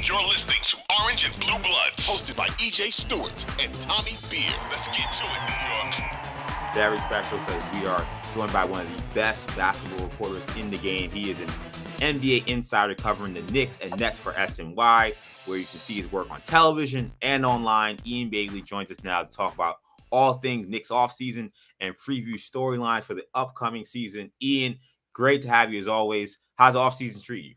You're listening to Orange and Blue Bloods, hosted by EJ Stewart and Tommy Beer. Let's get to it, New York. Very special because we are joined by one of the best basketball reporters in the game. He is an NBA insider covering the Knicks and Nets for SNY, where you can see his work on television and online. Ian Begley joins us now to talk about all things Knicks offseason and preview storylines for the upcoming season. Ian, great to have you as always. How's the offseason treat you?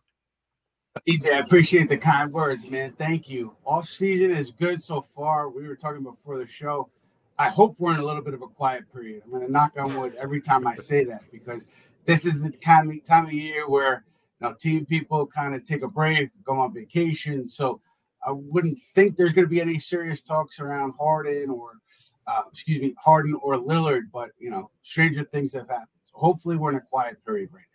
EJ, I appreciate the kind words, man. Thank you. Off season is good so far. We were talking before the show. I hope we're in a little bit of a quiet period. I'm going to knock on wood every time I say that because this is the kind of time of year where you know team people kind of take a break, go on vacation. So I wouldn't think there's going to be any serious talks around Harden or uh, excuse me, Harden or Lillard. But you know, stranger things have happened. So hopefully, we're in a quiet period right now.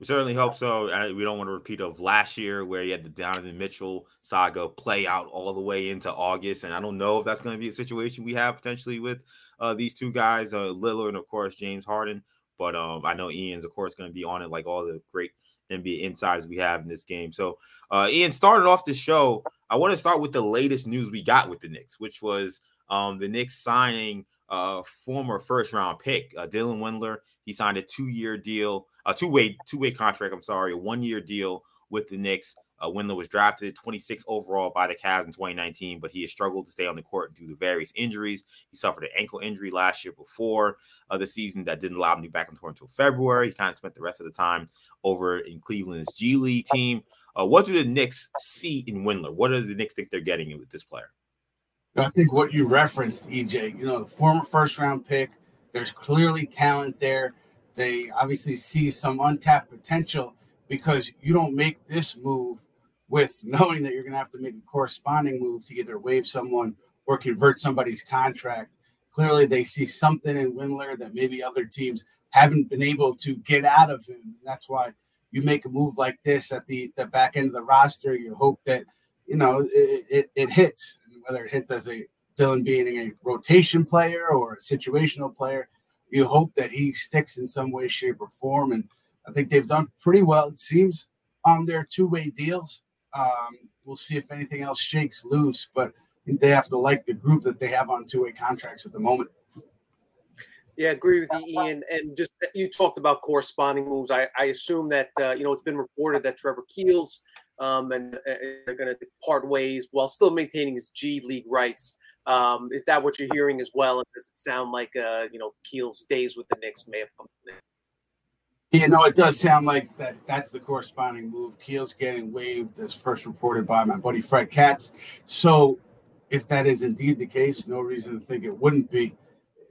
We certainly hope so. We don't want to repeat of last year where you had the Donovan Mitchell saga play out all the way into August, and I don't know if that's going to be a situation we have potentially with uh, these two guys, uh, Lillard and of course James Harden. But um, I know Ian's of course going to be on it, like all the great NBA insiders we have in this game. So, uh, Ian started off the show. I want to start with the latest news we got with the Knicks, which was um, the Knicks signing a former first round pick, uh, Dylan Windler. He signed a two year deal a two way two way contract. I'm sorry, a one year deal with the Knicks. Uh, was drafted 26 overall by the Cavs in 2019, but he has struggled to stay on the court due to various injuries. He suffered an ankle injury last year before uh, the season that didn't allow him to be back on tour until February. He kind of spent the rest of the time over in Cleveland's G League team. Uh, what do the Knicks see in Windler? What do the Knicks think they're getting with this player? I think what you referenced, EJ, you know, the former first round pick, there's clearly talent there. They obviously see some untapped potential because you don't make this move with knowing that you're going to have to make a corresponding move to either waive someone or convert somebody's contract. Clearly, they see something in Windler that maybe other teams haven't been able to get out of him. That's why you make a move like this at the, the back end of the roster. You hope that, you know, it, it, it hits, whether it hits as a Dylan being a rotation player or a situational player you hope that he sticks in some way, shape, or form. And I think they've done pretty well, it seems, on their two way deals. Um, we'll see if anything else shakes loose, but they have to like the group that they have on two way contracts at the moment. Yeah, I agree with you, Ian. And just you talked about corresponding moves. I, I assume that uh, you know it's been reported that Trevor Keels um, and uh, they're going to part ways while still maintaining his G League rights. Um, is that what you're hearing as well? And does it sound like uh, you know Keel's days with the Knicks may have come? You know, it does sound like that. That's the corresponding move. Keel's getting waived, as first reported by my buddy Fred Katz. So, if that is indeed the case, no reason to think it wouldn't be.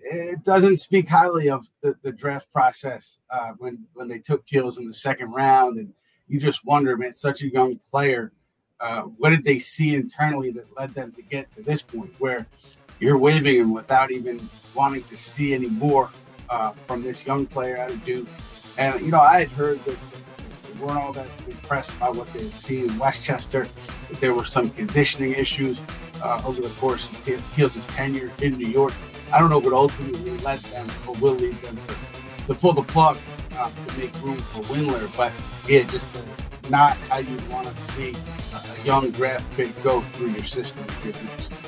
It doesn't speak highly of the, the draft process uh, when when they took Keels in the second round, and you just wonder, man, such a young player uh, what did they see internally that led them to get to this point where you're waiving him without even wanting to see any more uh, from this young player out of Duke? And, you know, I had heard that they weren't all that impressed by what they had seen in Westchester, that there were some conditioning issues uh, over the course of Keels' tenure in New York. I don't know what ultimately led them or will lead them to, to pull the plug to make room for Windler. But yeah, just not how you want to see a young draft pick go through your system if you're